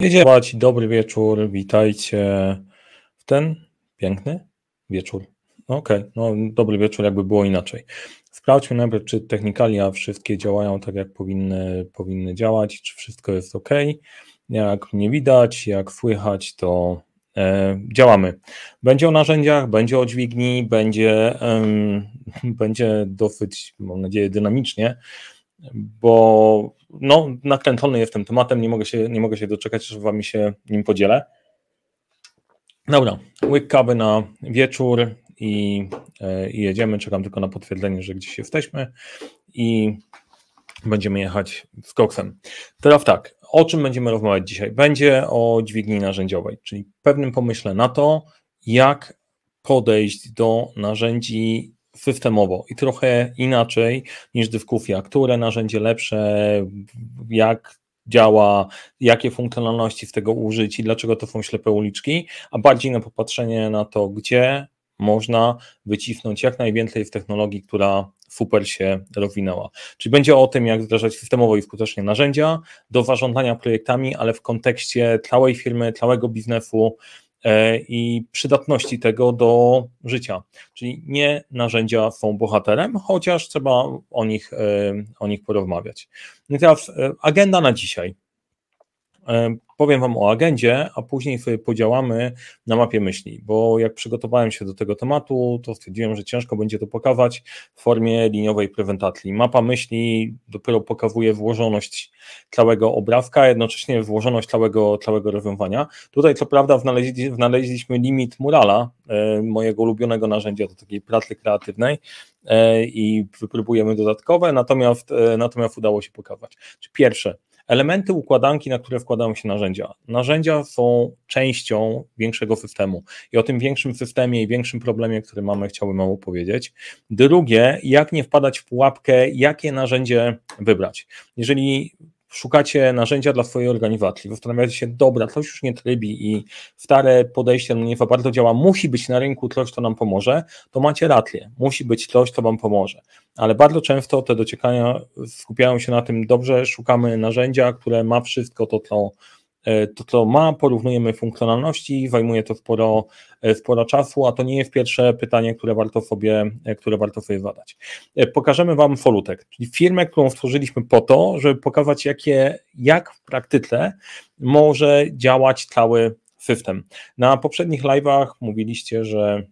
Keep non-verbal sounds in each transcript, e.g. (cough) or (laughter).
Jedziemy. Dobry wieczór, witajcie w ten piękny wieczór. Okej, okay. no dobry wieczór, jakby było inaczej. Sprawdźmy najpierw, czy technikalia wszystkie działają tak, jak powinny, powinny działać, czy wszystko jest ok. Jak nie widać, jak słychać, to e, działamy. Będzie o narzędziach, będzie o dźwigni, będzie, (laughs) będzie dosyć, mam nadzieję, dynamicznie bo no, nakręcony jestem tematem, nie mogę, się, nie mogę się doczekać, że wami się nim podzielę. Dobra, łyk kawy na wieczór i, e, i jedziemy. Czekam tylko na potwierdzenie, że gdzieś jesteśmy i będziemy jechać z koksem. Teraz tak, o czym będziemy rozmawiać dzisiaj? Będzie o dźwigni narzędziowej, czyli pewnym pomyśle na to, jak podejść do narzędzi systemowo i trochę inaczej niż dyskusja, które narzędzie lepsze, jak działa, jakie funkcjonalności z tego użyć i dlaczego to są ślepe uliczki, a bardziej na popatrzenie na to, gdzie można wycisnąć jak najwięcej w technologii, która super się rozwinęła. Czyli będzie o tym, jak wdrażać systemowo i skutecznie narzędzia do zarządzania projektami, ale w kontekście całej firmy, całego biznesu, i przydatności tego do życia. Czyli nie narzędzia są bohaterem, chociaż trzeba o nich, e, o nich porozmawiać. No I teraz e, agenda na dzisiaj. Powiem Wam o agendzie, a później podziałamy na mapie myśli, bo jak przygotowałem się do tego tematu, to stwierdziłem, że ciężko będzie to pokazać w formie liniowej prezentacji. Mapa myśli dopiero pokazuje włożoność całego obrazka, jednocześnie włożoność całego, całego rozwiązania. Tutaj co prawda znaleźli, znaleźliśmy limit murala, e, mojego ulubionego narzędzia do takiej pracy kreatywnej e, i wypróbujemy dodatkowe, natomiast, e, natomiast udało się pokazać. Pierwsze, Elementy układanki, na które wkładają się narzędzia. Narzędzia są częścią większego systemu i o tym większym systemie i większym problemie, który mamy, chciałbym mało powiedzieć. Drugie, jak nie wpadać w pułapkę, jakie narzędzie wybrać. Jeżeli szukacie narzędzia dla swojej organizacji, zastanawiacie się, dobra, coś już nie trybi i stare podejście no nie za bardzo działa, musi być na rynku coś, co nam pomoże, to macie rację, musi być coś, co wam pomoże. Ale bardzo często te dociekania skupiają się na tym, dobrze, szukamy narzędzia, które ma wszystko to, co to, co ma, porównujemy funkcjonalności, zajmuje to sporo, e, sporo czasu, a to nie jest pierwsze pytanie, które warto sobie, e, które warto sobie zadać. Pokażemy Wam Folutek, czyli firmę, którą stworzyliśmy po to, żeby pokazać, jakie, jak w praktyce może działać cały system. Na poprzednich live'ach mówiliście, że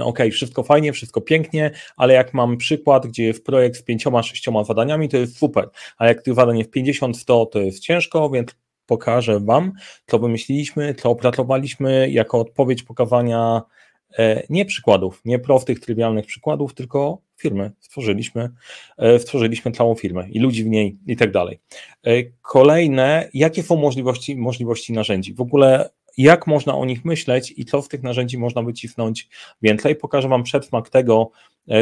OK, wszystko fajnie, wszystko pięknie, ale jak mam przykład, gdzie jest projekt z pięcioma, sześcioma zadaniami, to jest super, a jak tych zadań jest 50, 100, to jest ciężko, więc pokażę Wam, co wymyśliliśmy, co opracowaliśmy jako odpowiedź pokazania e, nie przykładów, nie prostych, trywialnych przykładów, tylko firmy. Stworzyliśmy, e, stworzyliśmy całą firmę i ludzi w niej i tak dalej. E, kolejne, jakie są możliwości, możliwości narzędzi? W ogóle jak można o nich myśleć i co w tych narzędzi można wycisnąć więcej. Pokażę Wam przedsmak tego,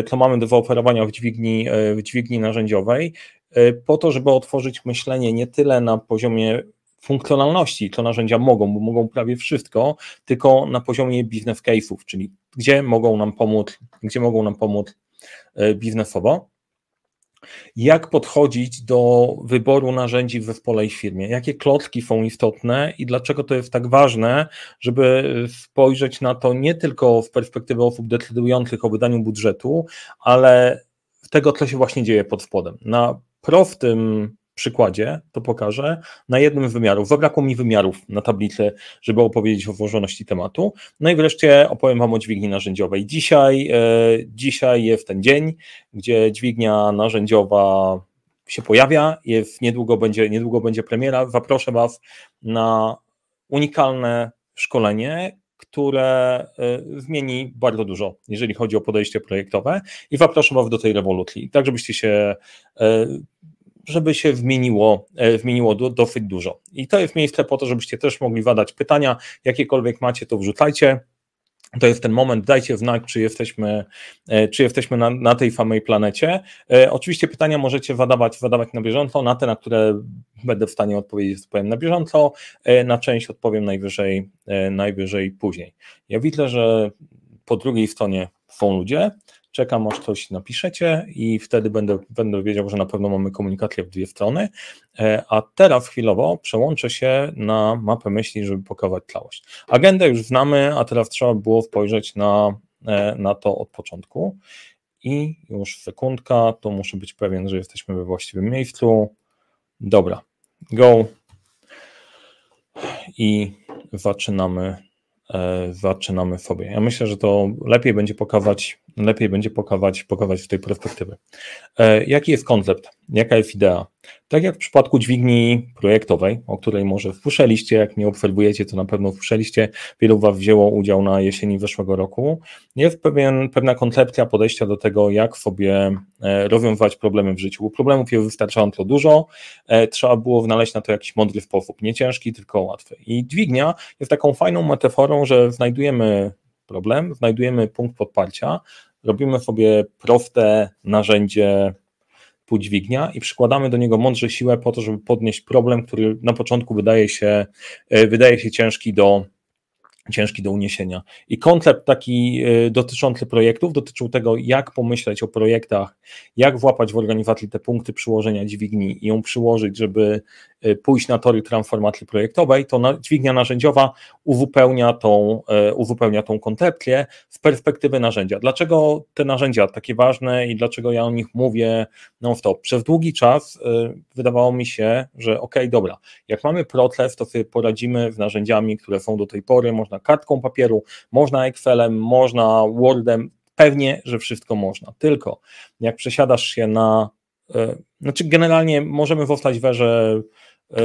co mamy do zaoferowania w dźwigni, w dźwigni narzędziowej, po to, żeby otworzyć myślenie nie tyle na poziomie funkcjonalności, co narzędzia mogą, bo mogą prawie wszystko, tylko na poziomie business case'ów, czyli gdzie mogą nam pomóc, gdzie mogą nam pomóc e, biznesowo. Jak podchodzić do wyboru narzędzi w zespole i firmie? Jakie klocki są istotne i dlaczego to jest tak ważne, żeby spojrzeć na to nie tylko z perspektywy osób decydujących o wydaniu budżetu, ale tego, co się właśnie dzieje pod spodem. Na prostym przykładzie to pokażę na jednym z wymiarów. Zabrakło mi wymiarów na tablicy, żeby opowiedzieć o włożoności tematu. No i wreszcie opowiem Wam o dźwigni narzędziowej. Dzisiaj, e, dzisiaj jest ten dzień, gdzie dźwignia narzędziowa się pojawia, jest, niedługo, będzie, niedługo będzie premiera. Zaproszę Was na unikalne szkolenie, które e, zmieni bardzo dużo, jeżeli chodzi o podejście projektowe i zapraszam Was do tej rewolucji, tak żebyście się e, żeby się zmieniło, e, zmieniło dosyć dużo. I to jest miejsce po to, żebyście też mogli zadać pytania, jakiekolwiek macie, to wrzucajcie. To jest ten moment, dajcie znak, czy jesteśmy, e, czy jesteśmy na, na tej samej planecie. E, oczywiście pytania możecie zadawać, zadawać na bieżąco, na te, na które będę w stanie odpowiedzieć, odpowiem na bieżąco, na część odpowiem najwyżej, najwyżej później. Ja widzę, że po drugiej stronie są ludzie, czekam aż coś napiszecie i wtedy będę, będę wiedział, że na pewno mamy komunikację w dwie strony, e, a teraz chwilowo przełączę się na mapę myśli, żeby pokazać całość. Agendę już znamy, a teraz trzeba było spojrzeć na, e, na to od początku i już sekundka, to muszę być pewien, że jesteśmy we właściwym miejscu. Dobra, go i zaczynamy, e, zaczynamy sobie. Ja myślę, że to lepiej będzie pokazać lepiej będzie pokazać, pokazać w tej perspektywy. E, jaki jest koncept? Jaka jest idea? Tak jak w przypadku dźwigni projektowej, o której może słyszeliście, jak mnie obserwujecie, to na pewno słyszeliście, wielu Was wzięło udział na jesieni zeszłego roku, jest pewien, pewna koncepcja podejścia do tego, jak sobie e, rozwiązywać problemy w życiu. Problemów jest wystarczająco dużo, e, trzeba było znaleźć na to jakiś mądry sposób, nie ciężki, tylko łatwy. I dźwignia jest taką fajną metaforą, że znajdujemy problem, znajdujemy punkt podparcia, robimy sobie proste narzędzie półdźwignia i przykładamy do niego mądrze siłę po to, żeby podnieść problem, który na początku wydaje się, e, wydaje się ciężki do ciężki do uniesienia. I koncept taki y, dotyczący projektów dotyczył tego, jak pomyśleć o projektach, jak włapać w organizacji te punkty przyłożenia dźwigni i ją przyłożyć, żeby y, pójść na tory transformacji projektowej, to dźwignia narzędziowa uzupełnia tą, y, uzupełnia tą koncepcję z perspektywy narzędzia. Dlaczego te narzędzia takie ważne i dlaczego ja o nich mówię non-stop? Przez długi czas wydawało mi się, że ok, dobra, jak mamy proces, to sobie poradzimy z narzędziami, które są do tej pory, można kartką papieru, można Excelem, można Wordem, pewnie, że wszystko można. Tylko jak przesiadasz się na, e, znaczy generalnie możemy w erze E,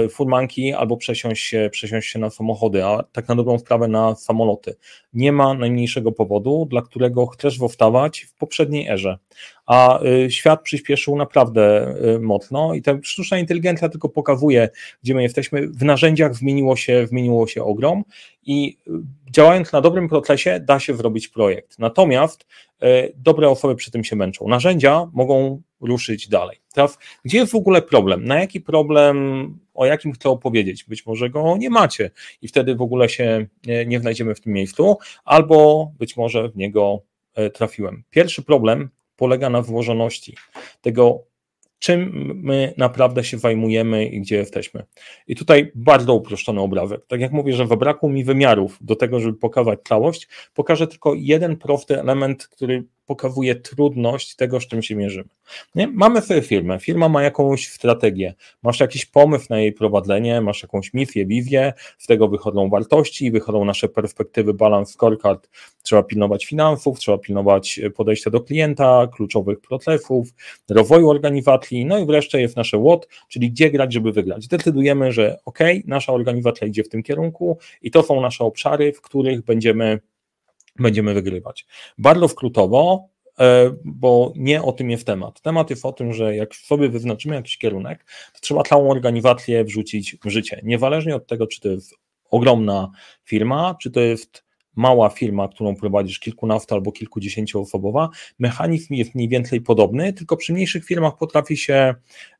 furmanki albo przesiąść się, przesiąść się na samochody, a tak na dobrą sprawę na samoloty. Nie ma najmniejszego powodu, dla którego chcesz wowtawać w poprzedniej erze. A e, świat przyspieszył naprawdę e, mocno i ta sztuczna inteligencja tylko pokazuje, gdzie my jesteśmy. W narzędziach zmieniło się, zmieniło się ogrom i działając na dobrym procesie da się zrobić projekt. Natomiast dobre osoby przy tym się męczą. Narzędzia mogą ruszyć dalej. Teraz, gdzie jest w ogóle problem? Na jaki problem o jakim chcę opowiedzieć. Być może go nie macie i wtedy w ogóle się nie znajdziemy w tym miejscu, albo być może w niego e, trafiłem. Pierwszy problem polega na włożoności tego, czym my naprawdę się zajmujemy i gdzie jesteśmy. I tutaj bardzo uproszczony obrazek. Tak jak mówię, że brakło mi wymiarów do tego, żeby pokazać całość, pokażę tylko jeden prosty element, który pokazuje trudność tego, z czym się mierzymy. Nie? Mamy sobie firmę, firma ma jakąś strategię, masz jakiś pomysł na jej prowadzenie, masz jakąś misję, wizję, z tego wychodzą wartości, wychodzą nasze perspektywy, balans, scorecard, trzeba pilnować finansów, trzeba pilnować podejścia do klienta, kluczowych procesów, rozwoju organizacji, no i wreszcie jest nasze what, czyli gdzie grać, żeby wygrać. Decydujemy, że ok, nasza organizacja idzie w tym kierunku i to są nasze obszary, w których będziemy będziemy wygrywać. Bardzo skrótowo, e, bo nie o tym jest temat. Temat jest o tym, że jak sobie wyznaczymy jakiś kierunek, to trzeba całą organizację wrzucić w życie. Niezależnie od tego, czy to jest ogromna firma, czy to jest mała firma, którą prowadzisz kilkunasto albo kilkudziesięcioosobowa, mechanizm jest mniej więcej podobny, tylko przy mniejszych firmach potrafi się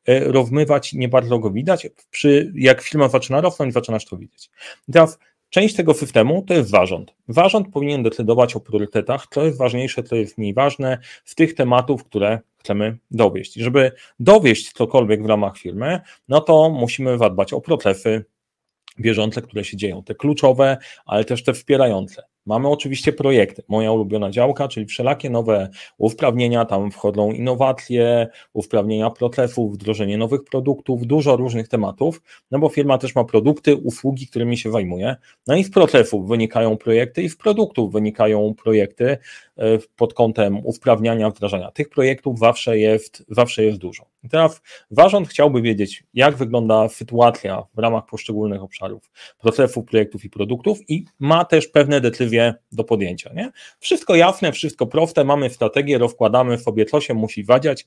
e, rozmywać i nie bardzo go widać. Przy, jak firma zaczyna rosnąć, zaczynasz to widzieć. I teraz Część tego systemu to jest zarząd. Zarząd powinien decydować o priorytetach, co jest ważniejsze, co jest mniej ważne z tych tematów, które chcemy dowieść. Żeby dowieść cokolwiek w ramach firmy, no to musimy zadbać o procesy bieżące, które się dzieją, te kluczowe, ale też te wspierające. Mamy oczywiście projekty. Moja ulubiona działka, czyli wszelakie nowe usprawnienia, tam wchodzą innowacje, usprawnienia procesów, wdrożenie nowych produktów, dużo różnych tematów, no bo firma też ma produkty, usługi, którymi się zajmuje. No i z procesów wynikają projekty i z produktów wynikają projekty e, pod kątem usprawniania, wdrażania. Tych projektów zawsze jest, zawsze jest dużo. I teraz zarząd chciałby wiedzieć, jak wygląda sytuacja w ramach poszczególnych obszarów procesów, projektów i produktów i ma też pewne decyzje do podjęcia. Nie? Wszystko jasne, wszystko proste, mamy strategię, rozkładamy sobie, co się musi wadziać,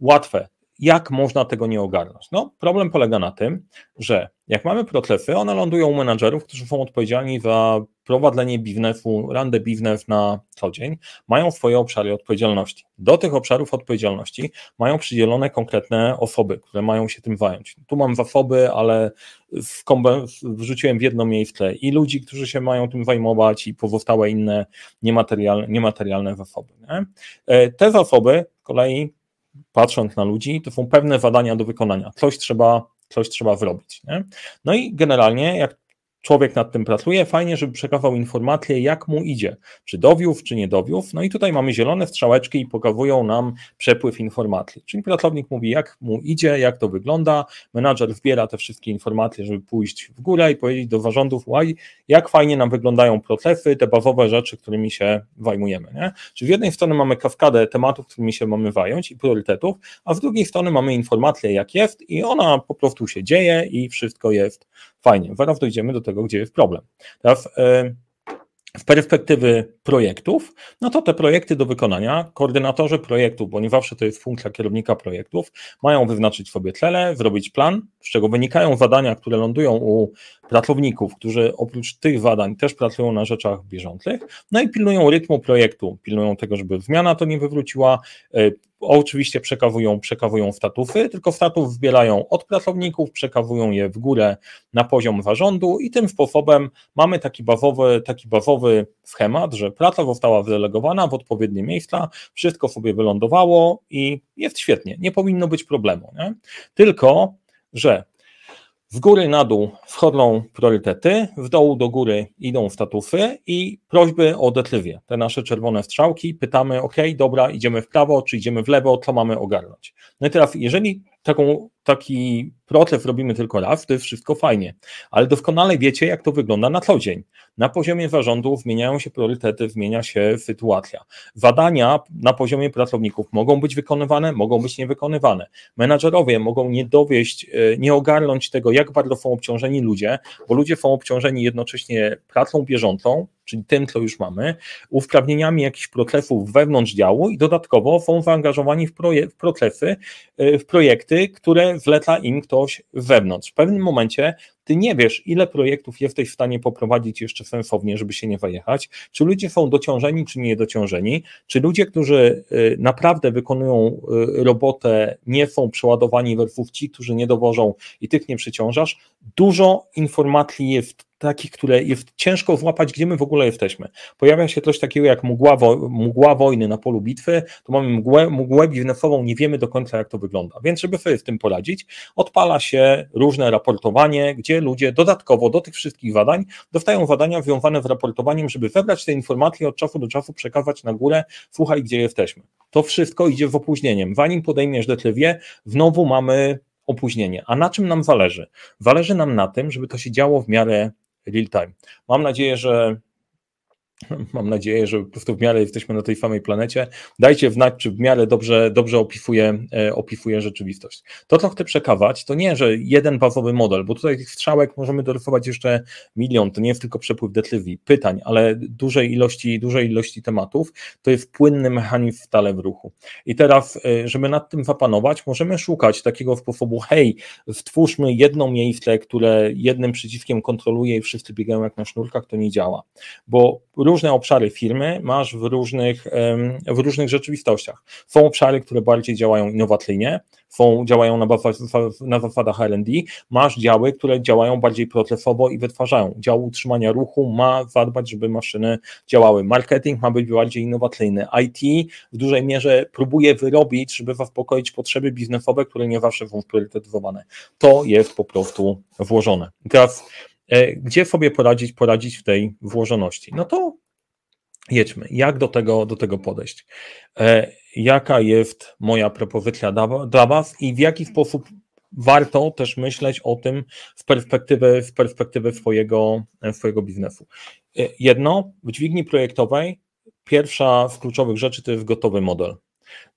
łatwe. Jak można tego nie ogarnąć? No, problem polega na tym, że jak mamy protlefy, one lądują u menadżerów, którzy są odpowiedzialni za prowadzenie biznesu, randę biznes na co dzień, mają swoje obszary odpowiedzialności. Do tych obszarów odpowiedzialności mają przydzielone konkretne osoby, które mają się tym zająć. Tu mam zasoby, ale wrzuciłem w jedno miejsce i ludzi, którzy się mają tym zajmować i pozostałe inne niematerialne, niematerialne zasoby. Nie? E, te zasoby z kolei patrząc na ludzi, to są pewne zadania do wykonania. Coś trzeba, coś trzeba zrobić. Nie? No i generalnie, jak człowiek nad tym pracuje, fajnie, żeby przekazywał informacje, jak mu idzie, czy dowiów, czy nie dowiów. No i tutaj mamy zielone strzałeczki i pokazują nam przepływ informacji. Czyli pracownik mówi, jak mu idzie, jak to wygląda, menadżer zbiera te wszystkie informacje, żeby pójść w górę i powiedzieć do zarządów, łaj, jak fajnie nam wyglądają procesy, te bazowe rzeczy, którymi się zajmujemy. Nie? Czyli z jednej strony mamy kawkadę tematów, którymi się mamy zająć i priorytetów, a z drugiej strony mamy informację, jak jest i ona po prostu się dzieje i wszystko jest fajnie. Zaraz dojdziemy do tego, gdzie jest problem. Teraz e, w perspektywy projektów, no to te projekty do wykonania, koordynatorzy projektów, bo nie zawsze to jest funkcja kierownika projektów, mają wyznaczyć sobie cele, zrobić plan, z czego wynikają zadania, które lądują u pracowników, którzy oprócz tych zadań też pracują na rzeczach bieżących, no i pilnują rytmu projektu, pilnują tego, żeby zmiana to nie wywróciła, e, Oczywiście przekawują, przekawują statufy, tylko statów zbierają od pracowników, przekawują je w górę na poziom zarządu i tym sposobem mamy taki bawowy, taki bawowy schemat, że praca została wydelegowana w odpowiednie miejsca, wszystko sobie wylądowało i jest świetnie, nie powinno być problemu. Nie? Tylko, że w góry na dół wchodzą priorytety, w dołu do góry idą statufy i prośby o detrywie. Te nasze czerwone strzałki, pytamy, ok, dobra, idziemy w prawo, czy idziemy w lewo, co mamy ogarnąć. No i teraz, jeżeli taką, taki proces robimy tylko raz, to jest wszystko fajnie, ale doskonale wiecie, jak to wygląda na co dzień. Na poziomie zarządu zmieniają się priorytety, zmienia się sytuacja. Zadania na poziomie pracowników mogą być wykonywane, mogą być niewykonywane. Menadżerowie mogą nie dowieść, e, nie ogarnąć tego, jak bardzo są obciążeni ludzie, bo ludzie są obciążeni jednocześnie pracą bieżącą, czyli tym, co już mamy, usprawnieniami jakichś procesów wewnątrz działu i dodatkowo są zaangażowani w, proje w procesy, e, w projekty, które zleca im ktoś wewnątrz. W pewnym momencie ty nie wiesz, ile projektów jesteś w stanie poprowadzić jeszcze sensownie, żeby się nie wajechać, czy ludzie są dociążeni, czy nie dociążeni, czy ludzie, którzy y, naprawdę wykonują y, robotę, nie są przeładowani versus ci, którzy nie dowożą i tych nie przeciążasz. Dużo informacji jest takich, które jest ciężko złapać, gdzie my w ogóle jesteśmy. Pojawia się coś takiego jak mgła, wo mgła wojny na polu bitwy, to mamy mgłę, mgłę biznesową, nie wiemy do końca jak to wygląda. Więc żeby sobie z tym poradzić, odpala się różne raportowanie, gdzie ludzie dodatkowo do tych wszystkich zadań dostają zadania związane z raportowaniem, żeby zebrać te informacje od czasu do czasu przekazać na górę, słuchaj gdzie jesteśmy. To wszystko idzie w opóźnieniem. Zanim podejmiesz decyzję, znowu mamy opóźnienie. A na czym nam zależy? Zależy nam na tym, żeby to się działo w miarę real time. Mam nadzieję, że (laughs) Mam nadzieję, że po prostu w miarę jesteśmy na tej samej planecie. Dajcie znać, czy w miarę dobrze, dobrze opisuje, opisuje rzeczywistość. To, co chcę przekazać, to nie, że jeden bazowy model, bo tutaj tych strzałek możemy dorysować jeszcze milion. To nie jest tylko przepływ decyzji, pytań, ale dużej ilości, dużej ilości tematów. To jest płynny mechanizm stale w ruchu. I teraz, e, żeby nad tym zapanować, możemy szukać takiego sposobu, hej, stwórzmy jedno miejsce, które jednym przyciskiem kontroluje i wszyscy biegają jak na sznurkach, to nie działa. Bo różne obszary firmy masz w różnych, w różnych rzeczywistościach. Są obszary, które bardziej działają innowacyjnie, są, działają na, na zasadach R&D, masz działy, które działają bardziej procesowo i wytwarzają. Dział utrzymania ruchu ma zadbać, żeby maszyny działały. Marketing ma być bardziej innowacyjny. IT w dużej mierze próbuje wyrobić, żeby zaspokoić potrzeby biznesowe, które nie zawsze są priorytetyzowane. To jest po prostu włożone. teraz gdzie sobie poradzić, poradzić w tej włożoności? No to jedźmy. Jak do tego, do tego podejść? E, jaka jest moja propozycja dla Was i w jaki sposób warto też myśleć o tym z perspektywy, z perspektywy swojego, swojego biznesu? E, jedno, w dźwigni projektowej pierwsza z kluczowych rzeczy to jest gotowy model.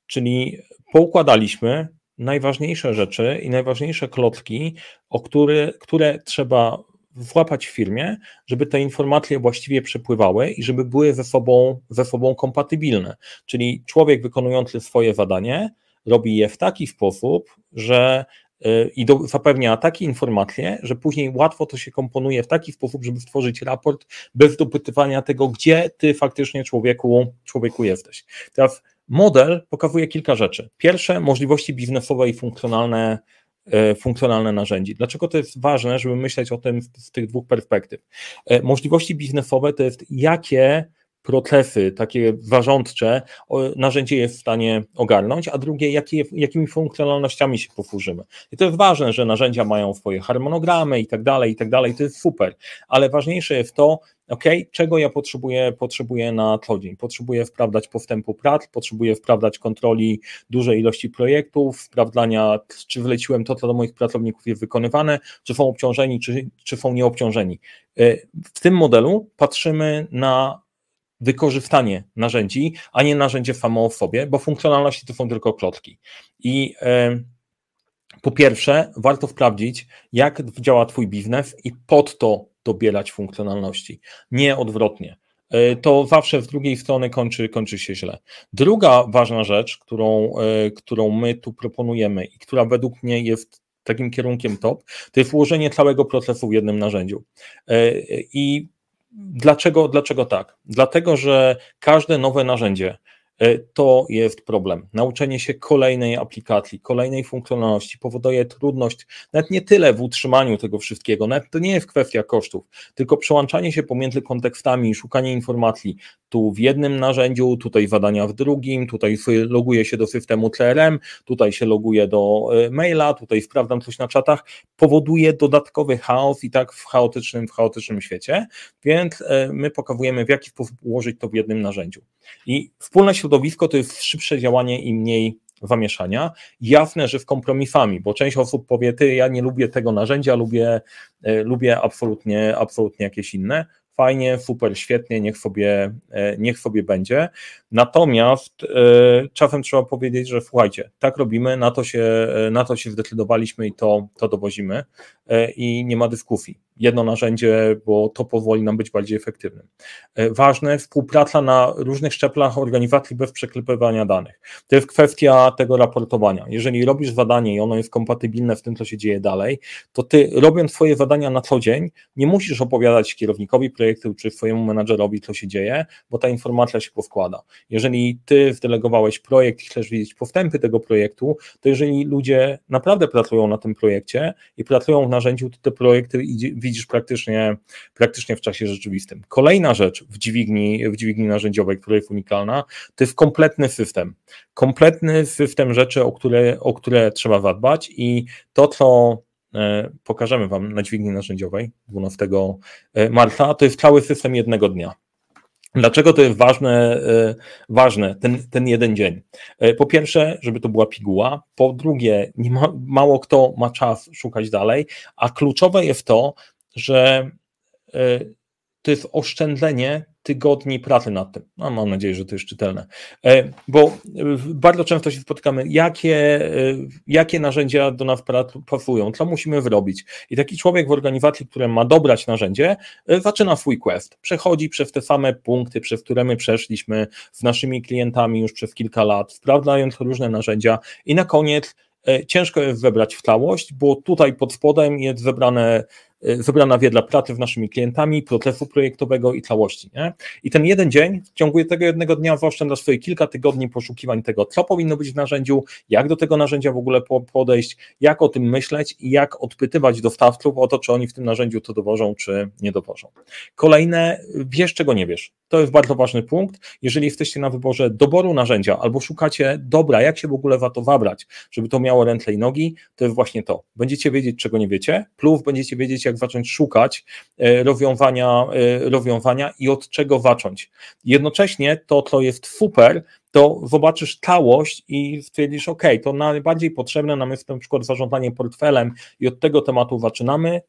Czyli poukładaliśmy najważniejsze rzeczy i najważniejsze klocki, o które, które trzeba włapać w firmie, żeby te informacje właściwie przepływały i żeby były ze sobą, ze sobą kompatybilne. Czyli człowiek wykonujący swoje zadanie robi je w taki sposób, że y, i do, zapewnia takie informacje, że później łatwo to się komponuje w taki sposób, żeby stworzyć raport bez dopytywania tego, gdzie ty faktycznie człowieku, człowieku jesteś. Teraz model pokazuje kilka rzeczy. Pierwsze, możliwości biznesowe i funkcjonalne funkcjonalne narzędzi. Dlaczego to jest ważne, żeby myśleć o tym z tych dwóch perspektyw? Y, możliwości biznesowe to jest jakie procesy takie zarządcze narzędzie jest w stanie ogarnąć, a drugie, jakie, jakimi funkcjonalnościami się posłużymy. I to jest ważne, że narzędzia mają swoje harmonogramy i tak dalej, i tak dalej, to jest super, ale ważniejsze jest to, ok, czego ja potrzebuję, potrzebuję na co dzień. Potrzebuję sprawdzać postępu prac, potrzebuję sprawdzać kontroli dużej ilości projektów, sprawdzania, czy wleciłem to, co do moich pracowników jest wykonywane, czy są obciążeni, czy, czy są nieobciążeni. E, w tym modelu patrzymy na wykorzystanie narzędzi, a nie narzędzie samo w sobie, bo funkcjonalności to są tylko klocki. I e, po pierwsze, warto sprawdzić, jak działa Twój biznes i pod to dobierać funkcjonalności, nie odwrotnie. E, to zawsze w drugiej strony kończy, kończy się źle. Druga ważna rzecz, którą, e, którą my tu proponujemy i która według mnie jest takim kierunkiem top, to jest ułożenie całego procesu w jednym narzędziu. I Dlaczego, dlaczego tak? Dlatego, że każde nowe narzędzie E, to jest problem. Nauczenie się kolejnej aplikacji, kolejnej funkcjonalności powoduje trudność, nawet nie tyle w utrzymaniu tego wszystkiego, nawet to nie jest kwestia kosztów, tylko przełączanie się pomiędzy kontekstami, szukanie informacji tu w jednym narzędziu, tutaj zadania w drugim, tutaj loguję się do systemu CRM, tutaj się loguję do e, maila, tutaj sprawdzam coś na czatach, powoduje dodatkowy chaos i tak w chaotycznym, w chaotycznym świecie, więc e, my pokazujemy w jaki sposób ułożyć to w jednym narzędziu. I wspólne środowisko to jest szybsze działanie i mniej zamieszania. Jasne, że z kompromisami, bo część osób powie, ty, ja nie lubię tego narzędzia, lubię, e, lubię absolutnie, absolutnie jakieś inne. Fajnie, super, świetnie, niech sobie, e, niech sobie będzie. Natomiast e, czasem trzeba powiedzieć, że słuchajcie, tak robimy, na to się, na to się zdecydowaliśmy i to, to dowozimy i nie ma dyskusji jedno narzędzie, bo to pozwoli nam być bardziej efektywnym. E, ważne, współpraca na różnych szczeblach organizacji bez przeklepywania danych. To jest kwestia tego raportowania. Jeżeli robisz zadanie i ono jest kompatybilne w tym, co się dzieje dalej, to ty robiąc swoje zadania na co dzień, nie musisz opowiadać kierownikowi projektu czy swojemu menadżerowi, co się dzieje, bo ta informacja się poskłada. Jeżeli ty zdelegowałeś projekt i chcesz wiedzieć postępy tego projektu, to jeżeli ludzie naprawdę pracują na tym projekcie i pracują w narzędziu, to te projekty widzisz praktycznie, praktycznie w czasie rzeczywistym. Kolejna rzecz w dźwigni, w dźwigni narzędziowej, która jest unikalna, to jest kompletny system. Kompletny system rzeczy, o które, o które trzeba zadbać i to, co e, pokażemy Wam na dźwigni narzędziowej 12 e, marca, to jest cały system jednego dnia. Dlaczego to jest ważne, e, ważne ten, ten jeden dzień? Po pierwsze, żeby to była piguła, po drugie, ma, mało kto ma czas szukać dalej, a kluczowe jest to, że e, to jest oszczędzenie tygodni pracy nad tym. No, mam nadzieję, że to jest czytelne. E, bo e, bardzo często się spotykamy, jakie, jakie narzędzia do nas pasują, co musimy zrobić. I taki człowiek w organizacji, który ma dobrać narzędzie, zaczyna swój quest. Przechodzi przez te same punkty, przez które my przeszliśmy z naszymi klientami już przez kilka lat, sprawdzając różne narzędzia i na koniec ciężko jest wybrać w całość, bo tutaj pod spodem jest zebrane zebrana wiedza pracy z naszymi klientami, procesu projektowego i całości. Nie? I ten jeden dzień, w ciągu tego jednego dnia zaoszczędza sobie kilka tygodni poszukiwań tego, co powinno być w narzędziu, jak do tego narzędzia w ogóle podejść, jak o tym myśleć i jak odpytywać dostawców o to, czy oni w tym narzędziu to dowożą, czy nie dowożą. Kolejne, wiesz czego nie wiesz. To jest bardzo ważny punkt. Jeżeli jesteście na wyborze doboru narzędzia albo szukacie dobra, jak się w ogóle warto wabrać, żeby to miało ręce i nogi, to jest właśnie to. Będziecie wiedzieć, czego nie wiecie, plus będziecie wiedzieć, jak zacząć szukać e, rozwiązania, e, rozwiązania i od czego zacząć. Jednocześnie to, co jest super, to zobaczysz całość i stwierdzisz, OK, to najbardziej potrzebne nam jest na przykład zarządzanie portfelem i od tego tematu zaczynamy,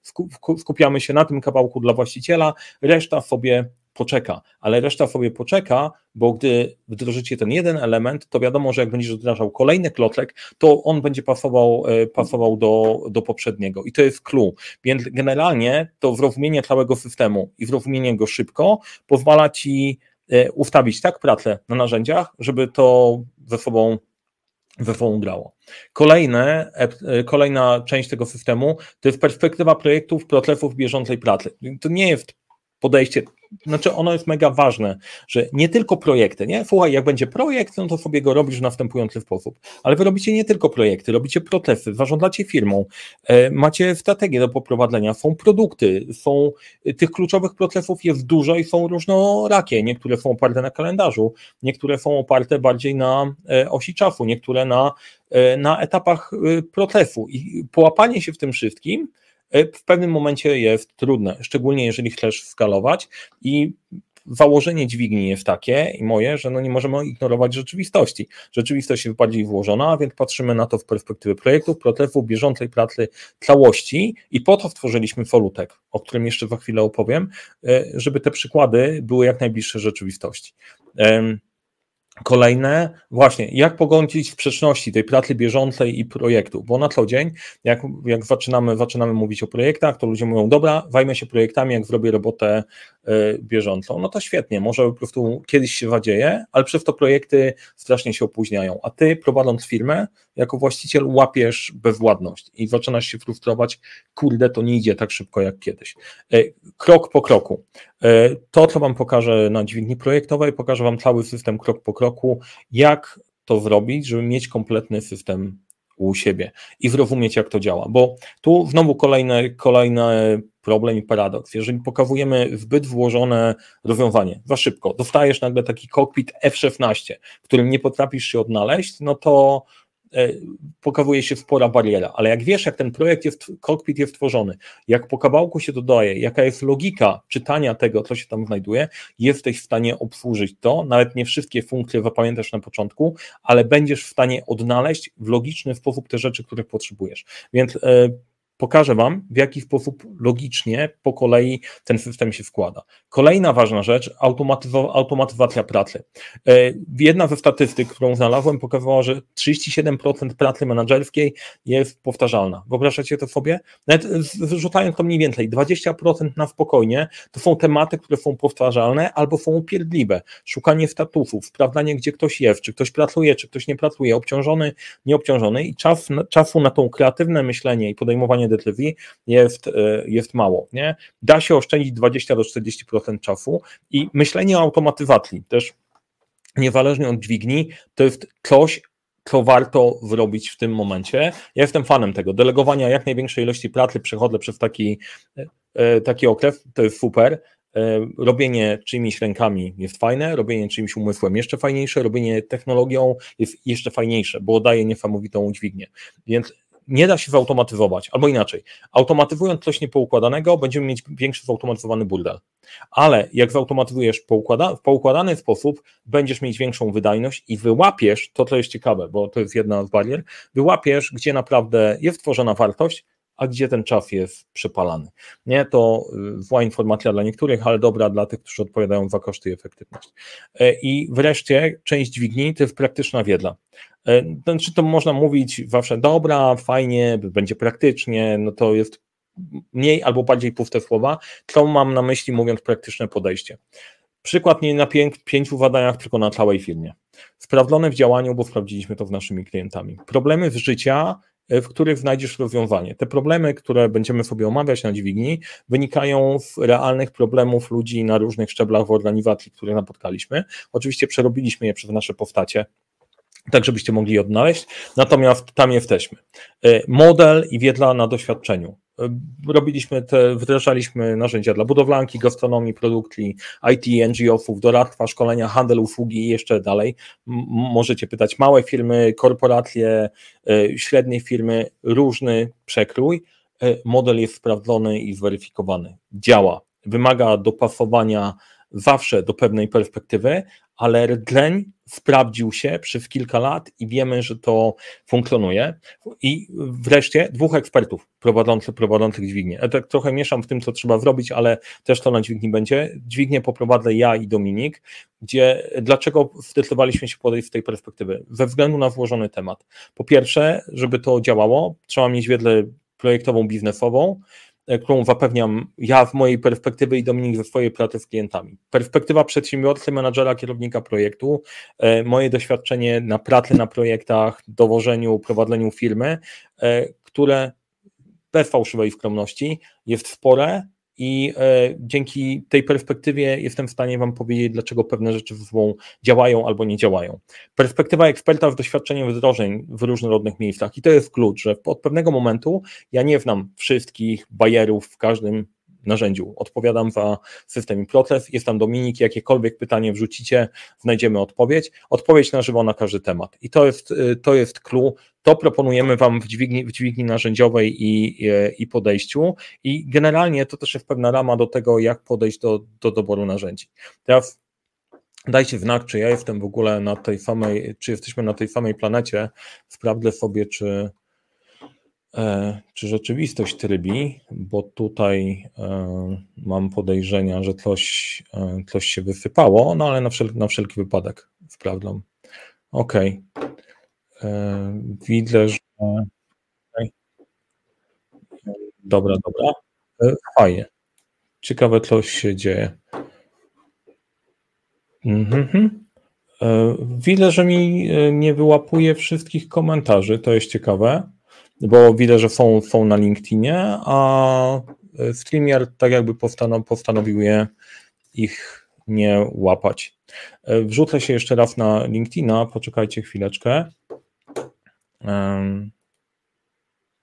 skupiamy się na tym kawałku dla właściciela, reszta sobie poczeka, ale reszta sobie poczeka, bo gdy wdrożycie ten jeden element, to wiadomo, że jak będziesz wdrażał kolejny klocek, to on będzie pasował, e, pasował do, do poprzedniego i to jest clue. Więc generalnie to zrozumienie całego systemu i zrozumienie go szybko pozwala Ci e, ustawić tak pracę na narzędziach, żeby to ze sobą we FON grało. Kolejne, kolejna część tego systemu to jest perspektywa projektów, protlefów bieżącej pracy. To nie jest podejście, znaczy ono jest mega ważne, że nie tylko projekty, nie? Słuchaj, jak będzie projekt, no to sobie go robisz w następujący sposób, ale wy robicie nie tylko projekty, robicie protesty, zarządzacie firmą, e, macie strategię do poprowadzenia, są produkty, są, tych kluczowych procesów jest dużo i są różnorakie, niektóre są oparte na kalendarzu, niektóre są oparte bardziej na e, osi czasu, niektóre na, e, na etapach procesu. I połapanie się w tym wszystkim E, w pewnym momencie jest trudne, szczególnie jeżeli chcesz skalować i założenie dźwigni jest takie i moje, że no nie możemy ignorować rzeczywistości. Rzeczywistość jest bardziej włożona, więc patrzymy na to w perspektywie projektów, procesu, bieżącej pracy, całości i po to stworzyliśmy Folutek, o którym jeszcze za chwilę opowiem, e, żeby te przykłady były jak najbliższe rzeczywistości. Kolejne, właśnie, jak pogodzić sprzeczności tej pracy bieżącej i projektu, bo na co dzień, jak, jak zaczynamy, zaczynamy mówić o projektach, to ludzie mówią, dobra, zajmę się projektami, jak zrobię robotę y, bieżącą, no to świetnie, może po prostu kiedyś się zadzieje, ale przez to projekty strasznie się opóźniają, a ty prowadząc firmę, jako właściciel łapiesz bezwładność i zaczynasz się frustrować, kurde, to nie idzie tak szybko jak kiedyś. Y, krok po kroku. Y, to, co Wam pokażę na dźwigni projektowej, pokażę Wam cały system krok po kroku, jak to zrobić, żeby mieć kompletny system u siebie i zrozumieć, jak to działa. Bo tu znowu kolejny, kolejny problem i paradoks. Jeżeli pokazujemy zbyt włożone rozwiązanie za szybko, dostajesz nagle taki kokpit F-16, w którym nie potrafisz się odnaleźć, no to E, pokazuje się spora bariera, ale jak wiesz, jak ten projekt jest, kokpit jest tworzony, jak po kawałku się dodaje, jaka jest logika czytania tego, co się tam znajduje, jesteś w stanie obsłużyć to, nawet nie wszystkie funkcje zapamiętasz na początku, ale będziesz w stanie odnaleźć w logiczny sposób te rzeczy, których potrzebujesz. Więc e, pokażę Wam, w jaki sposób logicznie po kolei ten system się składa. Kolejna ważna rzecz, automatyzacja pracy. E, jedna ze statystyk, którą znalazłem, pokazywała, że 37% pracy menedżerskiej jest powtarzalna. Wyobrażacie to sobie? Nawet rzucając to mniej więcej, 20% na spokojnie, to są tematy, które są powtarzalne albo są upierdliwe. Szukanie statusów, sprawdzanie, gdzie ktoś jest, czy ktoś pracuje, czy ktoś nie pracuje, obciążony, nieobciążony i czas, czasu na tą kreatywne myślenie i podejmowanie jest, e, jest mało. Nie? Da się oszczędzić 20 do 40% czasu i myślenie o automatyzacji też niezależnie od dźwigni, to jest coś, co warto zrobić w tym momencie. Ja jestem fanem tego, delegowania jak największej ilości pracy, przechodzę przez taki, e, e, taki okres, to jest super. Robienie czyimiś rękami jest fajne, robienie czyimś umysłem jeszcze fajniejsze, robienie technologią jest jeszcze fajniejsze, bo daje niesamowitą dźwignię. Więc nie da się zautomatyzować, albo inaczej, automatyzując coś niepoukładanego, będziemy mieć większy zautomatyzowany burdel. Ale jak zautomatyzujesz poukłada, w poukładany sposób, będziesz mieć większą wydajność i wyłapiesz, to co jest ciekawe, bo to jest jedna z barier, wyłapiesz, gdzie naprawdę jest tworzona wartość, a gdzie ten czas jest przepalany. Nie, to y, zła informacja dla niektórych, ale dobra dla tych, którzy odpowiadają za koszty i efektywność. E, I wreszcie część dźwigni to jest praktyczna wiedza. E, znaczy to można mówić zawsze, dobra, fajnie, będzie praktycznie, no to jest mniej albo bardziej puste słowa. Co mam na myśli mówiąc praktyczne podejście? Przykład nie na pięciu badaniach, tylko na całej firmie. Sprawdzone w działaniu, bo sprawdziliśmy to z naszymi klientami. Problemy z życia E, w których znajdziesz rozwiązanie. Te problemy, które będziemy sobie omawiać na dźwigni, wynikają z realnych problemów ludzi na różnych szczeblach w organizacji, które napotkaliśmy. Oczywiście przerobiliśmy je przez nasze postacie, tak żebyście mogli je odnaleźć, natomiast tam jesteśmy. E, model i wiedza na doświadczeniu. Robiliśmy te, wdrażaliśmy narzędzia dla budowlanki, gastronomii, produkcji, IT, NGO-ów, doradztwa, szkolenia, handel, usługi i jeszcze dalej. M możecie pytać małe firmy, korporacje, y, średnie firmy, różny przekrój. Y, model jest sprawdzony i zweryfikowany. Działa. Wymaga dopasowania zawsze do pewnej perspektywy, ale rdzeń sprawdził się przez kilka lat i wiemy, że to funkcjonuje. I wreszcie dwóch ekspertów prowadzących, prowadzących dźwignię. Ja tak trochę mieszam w tym, co trzeba zrobić, ale też to na dźwigni będzie. Dźwignię poprowadzę ja i Dominik, gdzie dlaczego zdecydowaliśmy się podejść z tej perspektywy? Ze względu na włożony temat. Po pierwsze, żeby to działało, trzeba mieć wiedzę projektową, biznesową, którą zapewniam ja w mojej perspektywy i Dominik ze swojej pracy z klientami. Perspektywa przedsiębiorcy, menadżera, kierownika projektu, e, moje doświadczenie na pracy na projektach, dowożeniu, prowadzeniu firmy, które bez fałszywej skromności jest spore i e, dzięki tej perspektywie jestem w stanie Wam powiedzieć, dlaczego pewne rzeczy ze sobą działają albo nie działają. Perspektywa eksperta z doświadczeniem wdrożeń w różnorodnych miejscach i to jest klucz, że od pewnego momentu ja nie znam wszystkich bajerów w każdym narzędziu. Odpowiadam za system i proces. Jest tam Dominik, jakiekolwiek pytanie wrzucicie, znajdziemy odpowiedź. Odpowiedź na żywo na każdy temat. I to jest, y, to jest clue. To proponujemy Wam w dźwigni, w dźwigni narzędziowej i, i, i podejściu. I generalnie to też jest pewna rama do tego, jak podejść do, do doboru narzędzi. Teraz dajcie znak, czy ja jestem w ogóle na tej samej, czy jesteśmy na tej samej planecie. Sprawdzę sobie, czy czy rzeczywistość trybi, bo tutaj e, mam podejrzenia, że coś, e, coś się wysypało, no ale na, wszel na wszelki wypadek sprawdzam. Ok. Widzę, że. Dobra, dobra. Fajnie. Ciekawe, co się dzieje. Mhm. Widzę, że mi nie wyłapuje wszystkich komentarzy, to jest ciekawe bo widzę, że są, są na LinkedInie, a StreamYard tak jakby postanowił, postanowił je ich nie łapać. Wrzucę się jeszcze raz na LinkedIna, poczekajcie chwileczkę.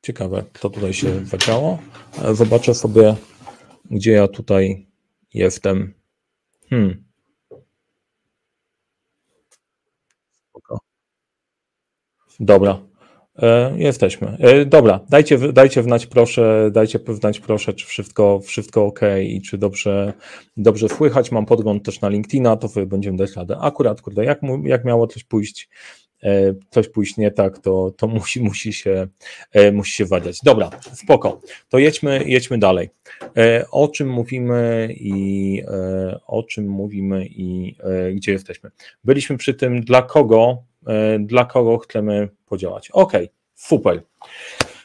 Ciekawe, co tutaj się zadziało. Zobaczę sobie, gdzie ja tutaj jestem. Hmm. Dobra, E, jesteśmy. E, dobra, dajcie, dajcie wnać proszę, dajcie wnać proszę, czy wszystko, wszystko ok i czy dobrze, dobrze słychać. Mam podgląd też na LinkedIna, to będziemy dać radę. Akurat, kurde, jak, jak miało coś pójść, e, coś pójść nie tak, to, to (laughs) musi, musi, się, musi się wadziać. Dobra, spoko. To jedźmy, jedźmy dalej. O czym mówimy i o czym mówimy i gdzie jesteśmy? Byliśmy przy tym, dla kogo dla kogo chcemy podziałać. Ok, super.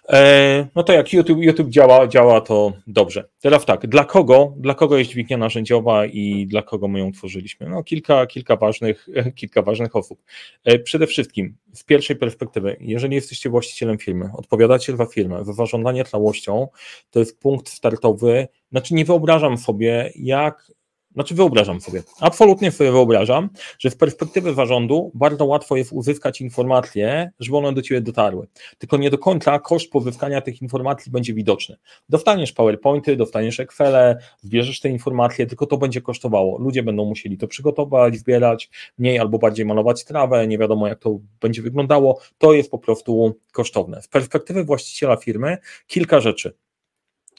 E, no to jak YouTube, YouTube działa, działa to dobrze. Teraz tak, dla kogo, dla kogo jest dźwignia narzędziowa i dla kogo my ją tworzyliśmy? No kilka, kilka, ważnych, (laughs) kilka ważnych osób. E, przede wszystkim z pierwszej perspektywy, jeżeli jesteście właścicielem firmy, odpowiadacie za firmę, za zarządzanie całością, to jest punkt startowy, znaczy nie wyobrażam sobie, jak znaczy wyobrażam sobie, absolutnie sobie wyobrażam, że z perspektywy zarządu bardzo łatwo jest uzyskać informacje, żeby one do Ciebie dotarły. Tylko nie do końca koszt pozyskania tych informacji będzie widoczny. Dostaniesz PowerPointy, dostaniesz Excel, zbierzesz te informacje, tylko to będzie kosztowało. Ludzie będą musieli to przygotować, zbierać, mniej albo bardziej malować trawę, nie wiadomo jak to będzie wyglądało. To jest po prostu kosztowne. Z perspektywy właściciela firmy kilka rzeczy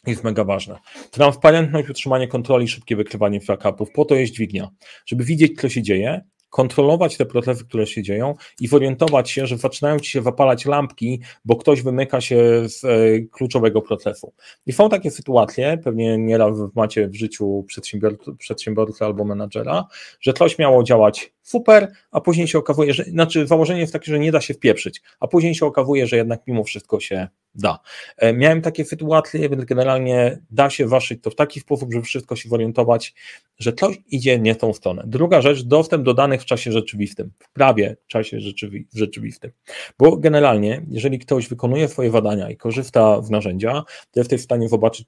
jest mega ważne. Transparentność, utrzymanie kontroli, szybkie wykrywanie fuck-upów, po to jest dźwignia, żeby widzieć, co się dzieje, kontrolować te procesy, które się dzieją i zorientować się, że zaczynają ci się zapalać lampki, bo ktoś wymyka się z e, kluczowego procesu. I są takie sytuacje, pewnie nieraz macie w życiu przedsiębiorcy, przedsiębiorcy albo menadżera, że coś miało działać super, a później się okazuje, że, znaczy założenie jest takie, że nie da się wpieprzyć, a później się okazuje, że jednak mimo wszystko się da. E, miałem takie sytuacje, więc generalnie da się waszyć to w taki sposób, żeby wszystko się zorientować, że coś idzie nie tą stronę. Druga rzecz, dostęp do danych w czasie rzeczywistym, w prawie czasie rzeczywi rzeczywistym. Bo generalnie, jeżeli ktoś wykonuje swoje badania i korzysta z narzędzia, to jest w stanie zobaczyć,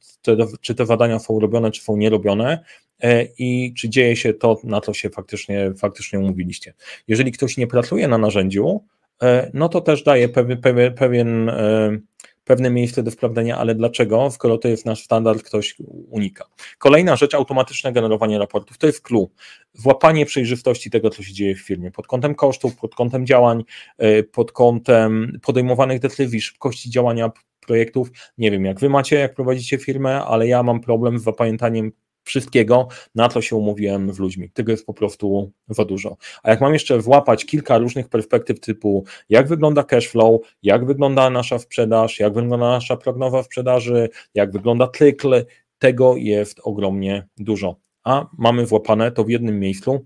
czy te badania są robione, czy są nierobione, i czy dzieje się to, na co się faktycznie, faktycznie umówiliście. Jeżeli ktoś nie pracuje na narzędziu, e, no to też daje pewien, pewien, pewien pewne miejsce do sprawdzenia, ale dlaczego, skoro to jest nasz standard, ktoś unika. Kolejna rzecz, automatyczne generowanie raportów, to jest clue. Włapanie przejrzystości tego, co się dzieje w firmie, pod kątem kosztów, pod kątem działań, e, pod kątem podejmowanych decyzji, szybkości działania projektów. Nie wiem, jak wy macie, jak prowadzicie firmę, ale ja mam problem z zapamiętaniem wszystkiego, na co się umówiłem z ludźmi. Tego jest po prostu za dużo. A jak mam jeszcze włapać kilka różnych perspektyw typu, jak wygląda cash flow, jak wygląda nasza sprzedaż, jak wygląda nasza prognoza sprzedaży, jak wygląda cykl, tego jest ogromnie dużo. A mamy włapane to w jednym miejscu,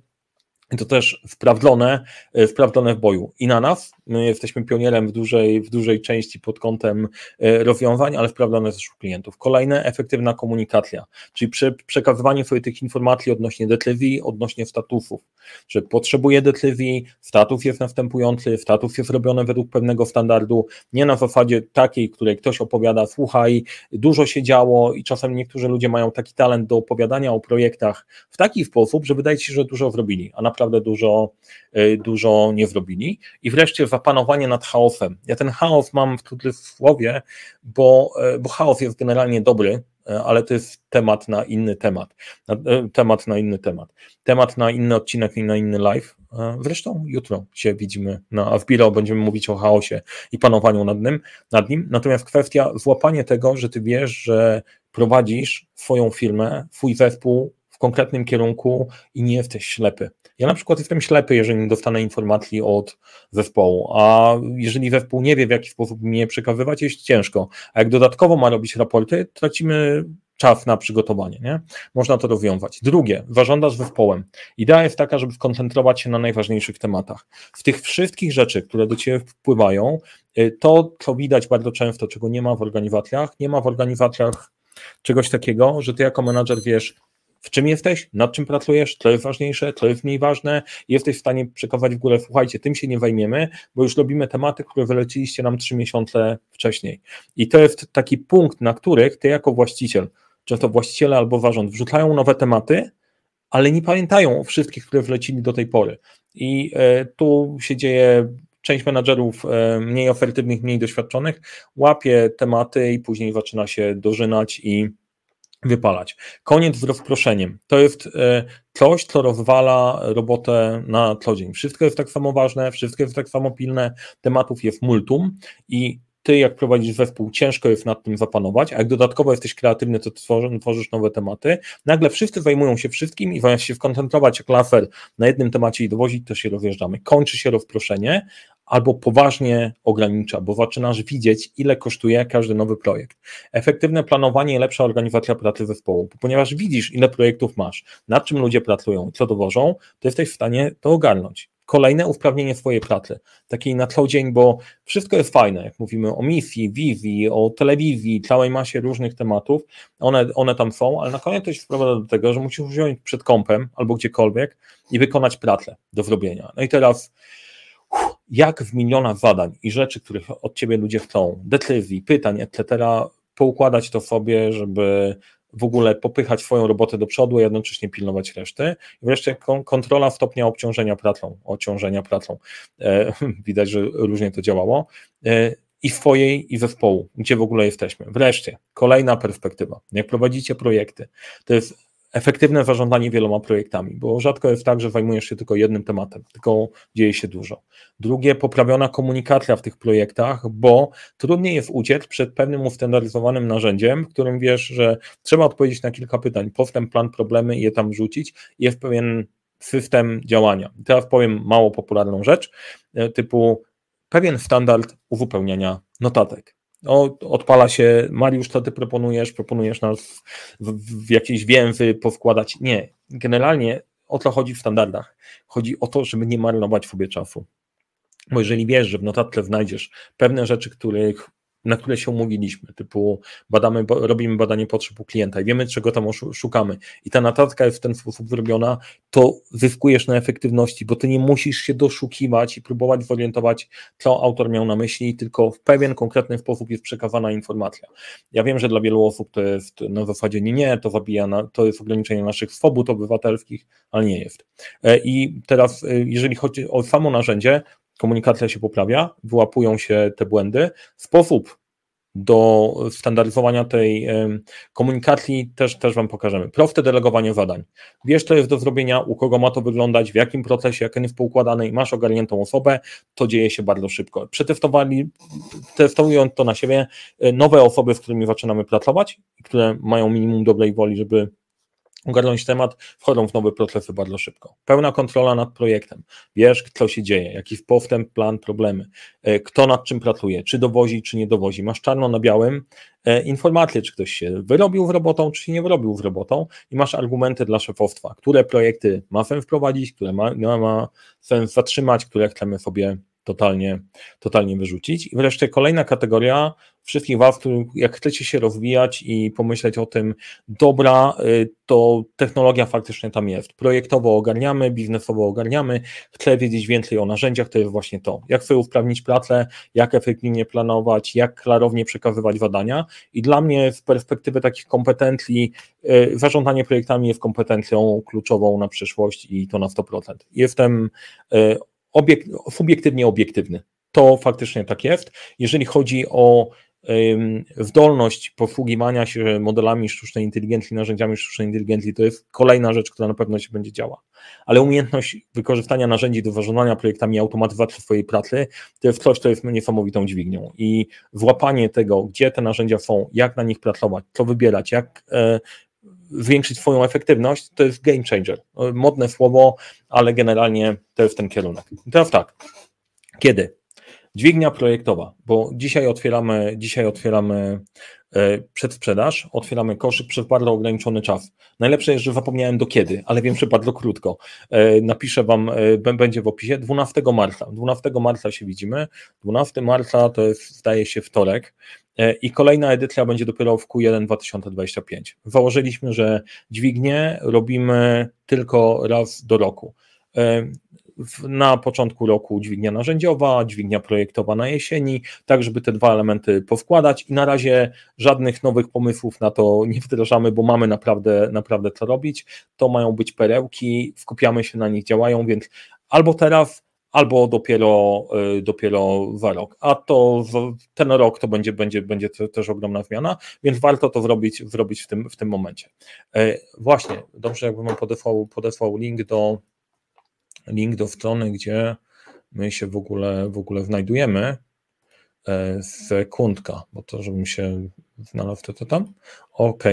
to też wprawdzone, e, wprawdzone w boju. I na nas, my jesteśmy pionierem w dużej, w dużej części pod kątem e, rozwiązań, ale wprawdzone też u klientów. Kolejne, efektywna komunikacja, czyli prze, przekazywanie sobie tych informacji odnośnie detliwi, odnośnie statusów, że potrzebuje detliwi, status jest następujący, status jest robiony według pewnego standardu, nie na zasadzie takiej, której ktoś opowiada, słuchaj, dużo się działo i czasem niektórzy ludzie mają taki talent do opowiadania o projektach w taki sposób, że wydaje się, że dużo zrobili, a naprawdę naprawdę dużo, y, dużo nie zrobili. I wreszcie zapanowanie nad chaosem. Ja ten chaos mam w cudzysłowie, bo, y, bo chaos jest generalnie dobry, y, ale to jest temat na inny temat. Temat na inny temat. Temat na inny odcinek i na inny live. Zresztą jutro się widzimy na Avbiro, będziemy mówić o chaosie i panowaniu nad nim, nad nim. Natomiast kwestia złapanie tego, że ty wiesz, że prowadzisz swoją firmę, swój zespół konkretnym kierunku i nie jesteś ślepy. Ja na przykład jestem ślepy, jeżeli nie dostanę informacji od zespołu, a jeżeli zespół nie wie, w jaki sposób mnie przekazywać, jest ciężko. A jak dodatkowo ma robić raporty, tracimy czas na przygotowanie. Nie? Można to rozwiązać. Drugie, zarządzasz zespołem. Idea jest taka, żeby skoncentrować się na najważniejszych tematach. W tych wszystkich rzeczy, które do Ciebie wpływają, y, to, co widać bardzo często, czego nie ma w organizacjach, nie ma w organizacjach czegoś takiego, że Ty jako menadżer wiesz, w czym jesteś, nad czym pracujesz, co jest ważniejsze, co jest mniej ważne jesteś w stanie przekazać w górę, słuchajcie, tym się nie wejmiemy, bo już robimy tematy, które wyleciliście nam trzy miesiące wcześniej. I to jest taki punkt, na których ty jako właściciel, często właściciele albo zarząd wrzucają nowe tematy, ale nie pamiętają o wszystkich, które wlecili do tej pory. I e, tu się dzieje część menadżerów e, mniej ofertywnych, mniej doświadczonych łapie tematy i później zaczyna się dożynać i wypalać. Koniec z rozproszeniem. To jest e, coś, co rozwala robotę na co dzień. Wszystko jest tak samo ważne, wszystko jest tak samo pilne, tematów jest multum i ty, jak prowadzisz zespół, ciężko jest nad tym zapanować, a jak dodatkowo jesteś kreatywny, to tworzysz nowe tematy. Nagle wszyscy zajmują się wszystkim i zamiast się skoncentrować jak laser na jednym temacie i dowozić, to się rozjeżdżamy. Kończy się rozproszenie, albo poważnie ogranicza, bo zaczynasz widzieć, ile kosztuje każdy nowy projekt. Efektywne planowanie i lepsza organizacja pracy zespołu, ponieważ widzisz, ile projektów masz, nad czym ludzie pracują, co dowożą, to jesteś w stanie to ogarnąć. Kolejne usprawnienie swojej pracy, takiej na co dzień, bo wszystko jest fajne, jak mówimy o misji, wizji, o telewizji, całej masie różnych tematów, one, one tam są, ale na koniec to się sprowadza do tego, że musisz wziąć przed kąpem albo gdziekolwiek i wykonać pracę do zrobienia. No i teraz jak w milionach zadań i rzeczy, których od ciebie ludzie chcą, decyzji, pytań, etc., poukładać to sobie, żeby w ogóle popychać swoją robotę do przodu, a jednocześnie pilnować reszty. I wreszcie kontrola stopnia obciążenia pracą, ociążenia pracą. E, (laughs) widać, że różnie to działało. E, I swojej, i zespołu, gdzie w ogóle jesteśmy. Wreszcie, kolejna perspektywa. Jak prowadzicie projekty, to jest efektywne zarządzanie wieloma projektami, bo rzadko jest tak, że zajmujesz się tylko jednym tematem, tylko dzieje się dużo. Drugie, poprawiona komunikacja w tych projektach, bo trudniej jest uciec przed pewnym ustandaryzowanym narzędziem, w którym wiesz, że trzeba odpowiedzieć na kilka pytań, postęp, plan, problemy i je tam wrzucić. Jest pewien system działania. Teraz powiem mało popularną rzecz, e, typu pewien standard uzupełniania notatek. O, odpala się, Mariusz, co ty proponujesz? Proponujesz nas w, w jakieś więzy powkładać? Nie. Generalnie o co chodzi w standardach? Chodzi o to, żeby nie marnować sobie czasu. Bo jeżeli wiesz, że w notatce znajdziesz pewne rzeczy, których na które się umówiliśmy, typu badamy, robimy badanie potrzeb u klienta i wiemy, czego tam szukamy i ta notatka jest w ten sposób zrobiona, to zyskujesz na efektywności, bo ty nie musisz się doszukiwać i próbować zorientować, co autor miał na myśli, tylko w pewien konkretny sposób jest przekazana informacja. Ja wiem, że dla wielu osób to jest na zasadzie nie, nie, to zabija, na, to jest ograniczenie naszych swobód obywatelskich, ale nie jest. E, I teraz, e, jeżeli chodzi o samo narzędzie, komunikacja się poprawia, wyłapują się te błędy. Sposób do standaryzowania tej komunikacji też, też Wam pokażemy. Proste delegowanie zadań. Wiesz, co jest do zrobienia, u kogo ma to wyglądać, w jakim procesie, jak on jest poukładany i masz ogarniętą osobę, to dzieje się bardzo szybko. Przetestowali, testując to na siebie, e, nowe osoby, z którymi zaczynamy pracować, które mają minimum dobrej woli, żeby ogarnąć temat, wchodzą w nowe procesy bardzo szybko. Pełna kontrola nad projektem. Wiesz, co się dzieje, jaki postęp, plan, problemy, e, kto nad czym pracuje, czy dowozi, czy nie dowozi. Masz czarno na białym e, informację, czy ktoś się wyrobił w robotą, czy się nie wyrobił w robotą i masz argumenty dla szefostwa, które projekty ma sens wprowadzić, które ma, ma sens zatrzymać, które chcemy sobie totalnie, totalnie wyrzucić. I wreszcie kolejna kategoria wszystkich Was, jak chcecie się rozwijać i pomyśleć o tym, dobra, y, to technologia faktycznie tam jest. Projektowo ogarniamy, biznesowo ogarniamy, chcę wiedzieć więcej o narzędziach, to jest właśnie to. Jak sobie usprawnić pracę, jak efektywnie planować, jak klarownie przekazywać zadania. I dla mnie z perspektywy takich kompetencji, y, zarządzanie projektami jest kompetencją kluczową na przyszłość i to na 100%. Jestem y, obiek subiektywnie obiektywny. To faktycznie tak jest. Jeżeli chodzi o zdolność posługiwania się modelami sztucznej inteligencji, narzędziami sztucznej inteligencji, to jest kolejna rzecz, która na pewno się będzie działa. Ale umiejętność wykorzystania narzędzi do zarządzania projektami automatyzacji swojej pracy, to jest coś, co jest niesamowitą dźwignią. I złapanie tego, gdzie te narzędzia są, jak na nich pracować, co wybierać, jak e, zwiększyć swoją efektywność, to jest game changer. Modne słowo, ale generalnie to jest ten kierunek. teraz tak, kiedy? Dźwignia projektowa, bo dzisiaj otwieramy, dzisiaj otwieramy przedsprzedaż, otwieramy koszyk przez bardzo ograniczony czas. Najlepsze jest, że zapomniałem do kiedy, ale wiem, że bardzo krótko. E, napiszę Wam, e, będzie w opisie, 12 marca. 12 marca się widzimy. 12 marca to jest, zdaje się, wtorek. I kolejna edycja będzie dopiero w Q1 2025. Założyliśmy, że dźwignię robimy tylko raz do roku na początku roku dźwignia narzędziowa, dźwignia projektowa na jesieni, tak żeby te dwa elementy powkładać i na razie żadnych nowych pomysłów na to nie wdrażamy, bo mamy naprawdę, naprawdę co robić. To mają być perełki, skupiamy się na nich, działają, więc albo teraz, albo dopiero, y, dopiero za rok. A to ten rok to będzie, będzie, będzie też ogromna zmiana, więc warto to zrobić, zrobić w, tym, w tym momencie. E, właśnie, dobrze jakbym podesłał, podesłał link do link do strony, gdzie my się w ogóle, w ogóle znajdujemy. E, sekundka, bo to, żebym się znalazł to, to tam. Ok.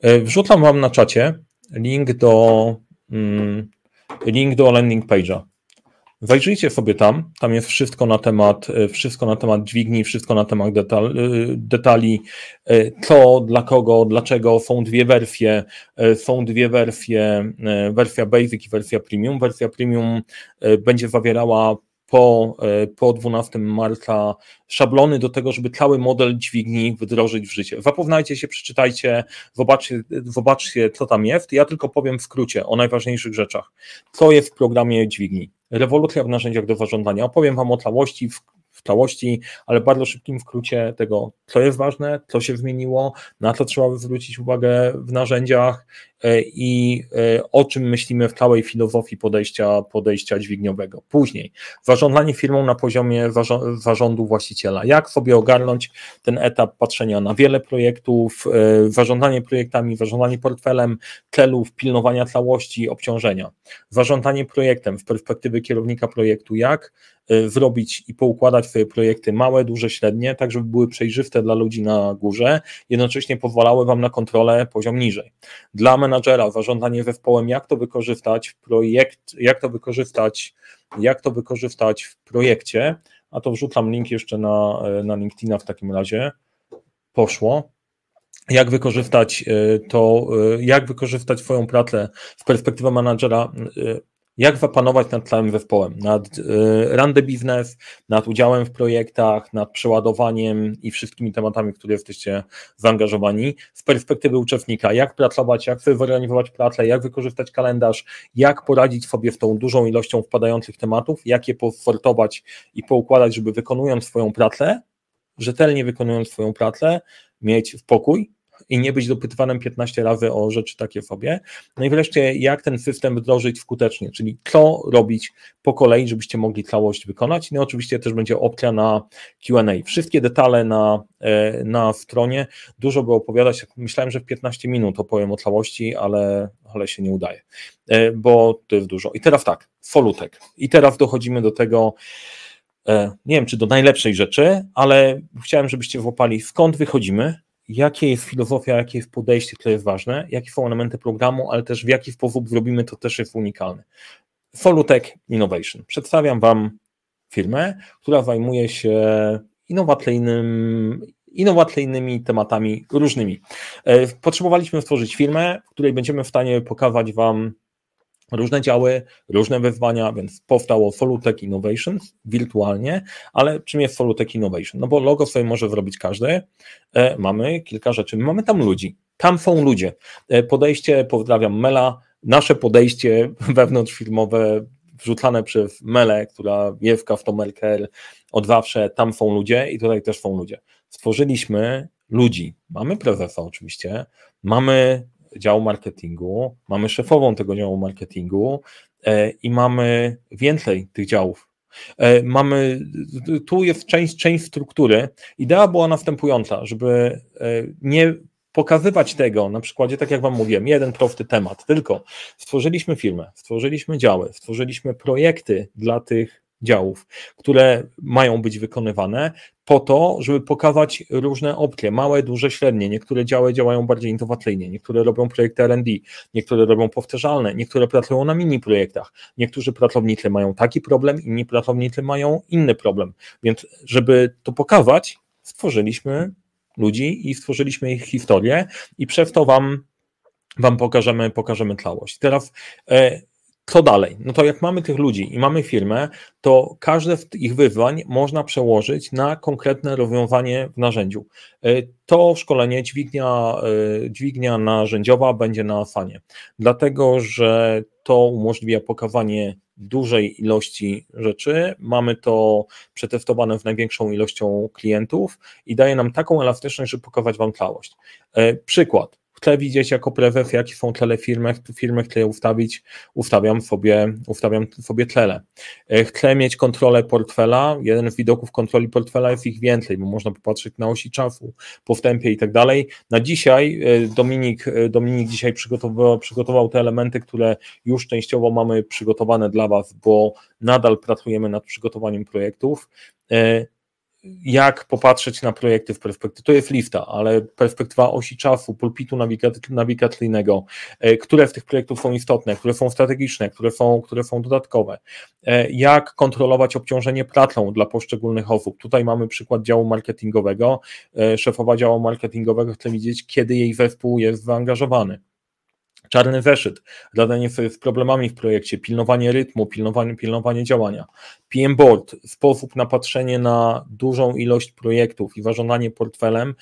E, wrzucam Wam na czacie link do mm, link do landing page'a. Zajrzyjcie sobie tam, tam jest wszystko na temat, e, wszystko na temat dźwigni, wszystko na temat detal, e, detali, e, co, dla kogo, dlaczego, są dwie wersje, są dwie wersje, wersja basic i wersja premium. Wersja premium będzie zawierała po, po 12 marca szablony do tego, żeby cały model dźwigni wdrożyć w życie. Zapoznajcie się, przeczytajcie, zobaczcie, zobaczcie, co tam jest. Ja tylko powiem w skrócie o najważniejszych rzeczach. Co jest w programie dźwigni? Rewolucja w narzędziach do zarządzania. Opowiem Wam o całości, w, w całości, ale bardzo szybkim skrócie tego, co jest ważne, co się zmieniło, na co trzeba zwrócić uwagę w narzędziach, i e, o czym myślimy w całej filozofii podejścia, podejścia dźwigniowego. Później, zarządzanie firmą na poziomie zarządu właściciela. Jak sobie ogarnąć ten etap patrzenia na wiele projektów, e, zarządzanie projektami, zarządzanie portfelem, celów, pilnowania całości, obciążenia. Zarządzanie projektem w perspektywy kierownika projektu, jak zrobić i poukładać swoje projekty małe, duże, średnie, tak żeby były przejrzyste dla ludzi na górze, jednocześnie pozwalały Wam na kontrolę poziom niżej. Dla menadżera, zarządzanie zespołem, jak to wykorzystać w projekt, jak to wykorzystać, jak to wykorzystać w projekcie, a to wrzucam link jeszcze na, na LinkedIna w takim razie. Poszło. Jak wykorzystać e, to, e, jak wykorzystać swoją pracę z perspektywy menadżera e, jak zapanować nad całym zespołem, nad y, business, nad udziałem w projektach, nad przeładowaniem i wszystkimi tematami, w które jesteście zaangażowani. Z perspektywy uczestnika, jak pracować, jak sobie zorganizować pracę, jak wykorzystać kalendarz, jak poradzić sobie z tą dużą ilością wpadających tematów, jak je posortować i poukładać, żeby wykonując swoją pracę, rzetelnie wykonując swoją pracę, mieć spokój, i nie być dopytywanym 15 razy o rzeczy takie sobie. No i wreszcie, jak ten system wdrożyć skutecznie, czyli co robić po kolei, żebyście mogli całość wykonać. No i oczywiście też będzie opcja na QA. Wszystkie detale na, e, na stronie, dużo by opowiadać. Myślałem, że w 15 minut opowiem o całości, ale, ale się nie udaje, e, bo to jest dużo. I teraz tak, Folutek. I teraz dochodzimy do tego, e, nie wiem, czy do najlepszej rzeczy, ale chciałem, żebyście włapali skąd wychodzimy, jakie jest filozofia, jakie jest podejście, które jest ważne, jakie są elementy programu, ale też w jaki sposób zrobimy to też jest unikalne. Solutech Innovation. Przedstawiam Wam firmę, która zajmuje się innowacyjnym, innowacyjnymi tematami różnymi. E, potrzebowaliśmy stworzyć firmę, w której będziemy w stanie pokazać Wam różne działy, różne wyzwania, więc powstało Solutech Innovations wirtualnie, ale czym jest Solutech Innovation? No bo logo sobie może zrobić każdy, e, mamy kilka rzeczy, mamy tam ludzi, tam są ludzie. E, podejście, pozdrawiam Mela, nasze podejście (laughs) wewnątrzfirmowe wrzucane przez Mele, która jest w Customer od zawsze, tam są ludzie i tutaj też są ludzie. Stworzyliśmy ludzi, mamy prezesa oczywiście, mamy działu marketingu, mamy szefową tego działu marketingu e, i mamy więcej tych działów. E, mamy, tu jest część, część struktury. Idea była następująca, żeby e, nie pokazywać tego, na przykładzie, tak jak Wam mówiłem, jeden prosty temat, tylko stworzyliśmy firmę, stworzyliśmy działy, stworzyliśmy projekty dla tych działów, które mają być wykonywane po to, żeby pokazać różne opcje, małe, duże, średnie. Niektóre działy działają bardziej innowacyjnie, niektóre robią projekty R&D, niektóre robią powtarzalne, niektóre pracują na mini projektach. Niektórzy pracownicy mają taki problem, inni pracownicy mają inny problem. Więc żeby to pokazać, stworzyliśmy ludzi i stworzyliśmy ich historię i przez to wam wam pokażemy, pokażemy całość. Teraz e, co dalej? No to jak mamy tych ludzi i mamy firmę, to każde z ich wyzwań można przełożyć na konkretne rozwiązanie w narzędziu. E, to szkolenie dźwignia, e, dźwignia narzędziowa będzie na Asanie, dlatego że to umożliwia pokazanie dużej ilości rzeczy. Mamy to przetestowane z największą ilością klientów i daje nam taką elastyczność, żeby pokazać Wam całość. E, chcę widzieć jako prezes, jakie są tle firmy, chcę ustawić, ustawiam sobie, ustawiam sobie tle. E, chcę mieć kontrolę portfela, jeden z widoków kontroli portfela jest ich więcej, bo można popatrzeć na osi czasu, po wstępie i tak dalej. Na dzisiaj e, Dominik, e, Dominik dzisiaj przygotował, przygotował te elementy, które już częściowo mamy przygotowane dla Was, bo nadal pracujemy nad przygotowaniem projektów jak popatrzeć na projekty w perspektywie, to jest lifta, ale perspektywa osi czasu, pulpitu nawigacyjnego, e, które z tych projektów są istotne, które są strategiczne, które są, które są dodatkowe, e, jak kontrolować obciążenie pracą dla poszczególnych osób. Tutaj mamy przykład działu marketingowego, e, szefowa działu marketingowego chce widzieć, kiedy jej zespół jest zaangażowany czarny zeszyt, radenie sobie z problemami w projekcie, pilnowanie rytmu, pilnowanie, pilnowanie działania. PM Board, sposób na patrzenie na dużą ilość projektów i zarządzanie portfelem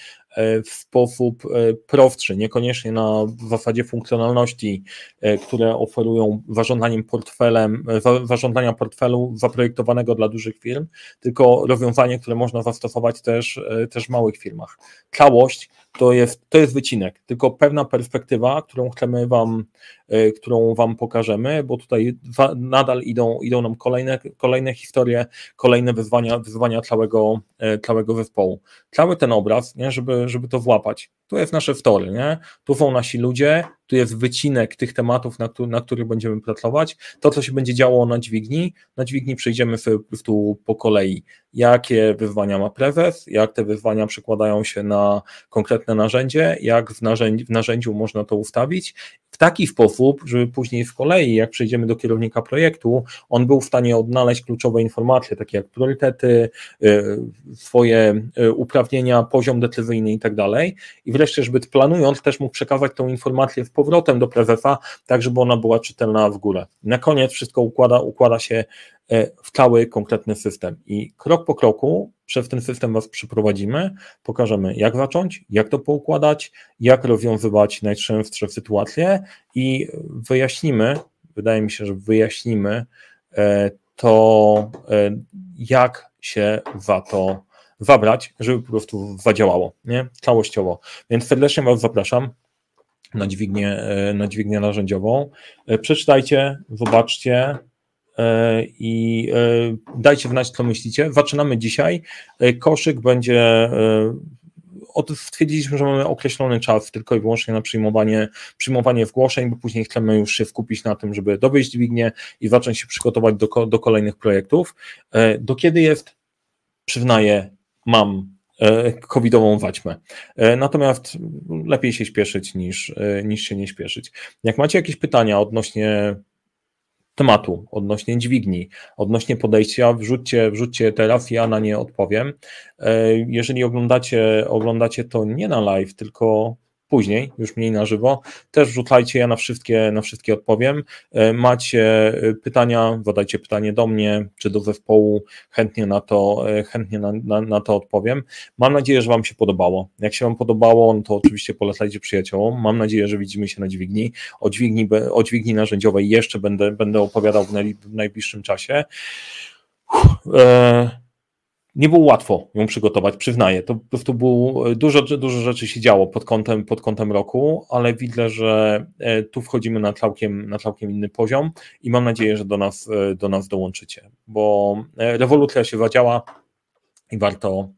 w sposób e, prostszy, niekoniecznie na zasadzie funkcjonalności, e, które oferują zarządzaniem portfelem, zarządzania portfelu zaprojektowanego dla dużych firm, tylko rozwiązanie, które można zastosować też, też w małych firmach. Całość to jest, to jest wycinek, tylko pewna perspektywa, którą chcemy Wam, którą Wam pokażemy, bo tutaj nadal idą, idą nam kolejne, kolejne historie, kolejne wyzwania, wyzwania całego, e, całego zespołu. Cały ten obraz, nie, żeby, żeby to włapać, tu jest nasze wtory, nie? tu są nasi ludzie, tu jest wycinek tych tematów, na, na których będziemy pracować. To, co się będzie działo na dźwigni, na dźwigni przejdziemy tu po kolei. Jakie wyzwania ma prezes, jak te wyzwania przekładają się na konkretne narzędzie, jak w, narzędzi, w narzędziu można to ustawić w taki sposób, żeby później w kolei, jak przejdziemy do kierownika projektu, on był w stanie odnaleźć kluczowe informacje, takie jak priorytety, y, swoje y, uprawnienia, poziom decyzyjny i tak dalej. I wreszcie, żeby planując, też mógł przekazać tą informację z powrotem do prezesa, tak żeby ona była czytelna w górę. Na koniec wszystko układa, układa się e, w cały konkretny system. I krok po kroku przez ten system Was przeprowadzimy, pokażemy jak zacząć, jak to poukładać, jak rozwiązywać najczęstsze sytuacje i wyjaśnimy, wydaje mi się, że wyjaśnimy e, to, e, jak się za to zabrać, żeby po prostu zadziałało, nie? Całościowo. Więc serdecznie Was zapraszam na dźwignię, e, na dźwignię narzędziową. Przeczytajcie, zobaczcie, E, i e, dajcie znać, co myślicie. Zaczynamy dzisiaj. E, koszyk będzie stwierdziliśmy, że mamy określony czas tylko i wyłącznie na przyjmowanie, przyjmowanie zgłoszeń, bo później chcemy już się skupić na tym, żeby dowieść dźwignię i zacząć się przygotować do, do kolejnych projektów. Do kiedy jest? Przyznaję, mam covidową waćmę. Natomiast lepiej się śpieszyć niż, niż się nie śpieszyć. Jak macie jakieś pytania odnośnie tematu, odnośnie dźwigni, odnośnie podejścia, wrzućcie, wrzućcie teraz, ja na nie odpowiem. Jeżeli oglądacie, oglądacie to nie na live, tylko później, już mniej na żywo. Też rzucajcie, ja na wszystkie, na wszystkie odpowiem. E, macie e, pytania, zadajcie pytanie do mnie, czy do zespołu, chętnie na to, e, chętnie na, na, na to odpowiem. Mam nadzieję, że Wam się podobało. Jak się Wam podobało, no to oczywiście polecajcie przyjaciołom. Mam nadzieję, że widzimy się na dźwigni. O dźwigni, o dźwigni narzędziowej jeszcze będę, będę opowiadał w, w najbliższym czasie. Uff, e nie było łatwo ją przygotować, przyznaję. To prostu było, dużo, dużo rzeczy się działo pod kątem, pod kątem roku, ale widzę, że e, tu wchodzimy na całkiem, na całkiem inny poziom i mam nadzieję, że do nas, e, do nas dołączycie, bo e, rewolucja się zadziała i warto,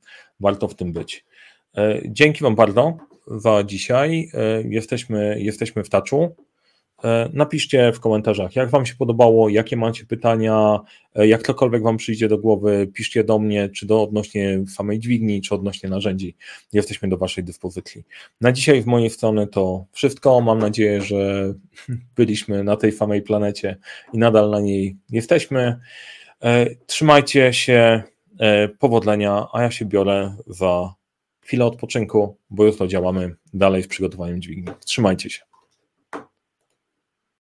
warto w tym być. Dzięki Wam bardzo za dzisiaj. Jesteśmy, jesteśmy w taczu. E, napiszcie w komentarzach, jak Wam się podobało, jakie macie pytania, e, jak cokolwiek Wam przyjdzie do głowy, piszcie do mnie, czy do odnośnie samej dźwigni, czy odnośnie narzędzi. Jesteśmy do Waszej dyspozycji. Na dzisiaj w mojej strony to wszystko. Mam nadzieję, że (laughs) byliśmy na tej samej planecie i nadal na niej jesteśmy. E, trzymajcie się, powodzenia, a ja się biorę za chwilę odpoczynku, bo jutro działamy dalej w przygotowaniu dźwigni. Trzymajcie się.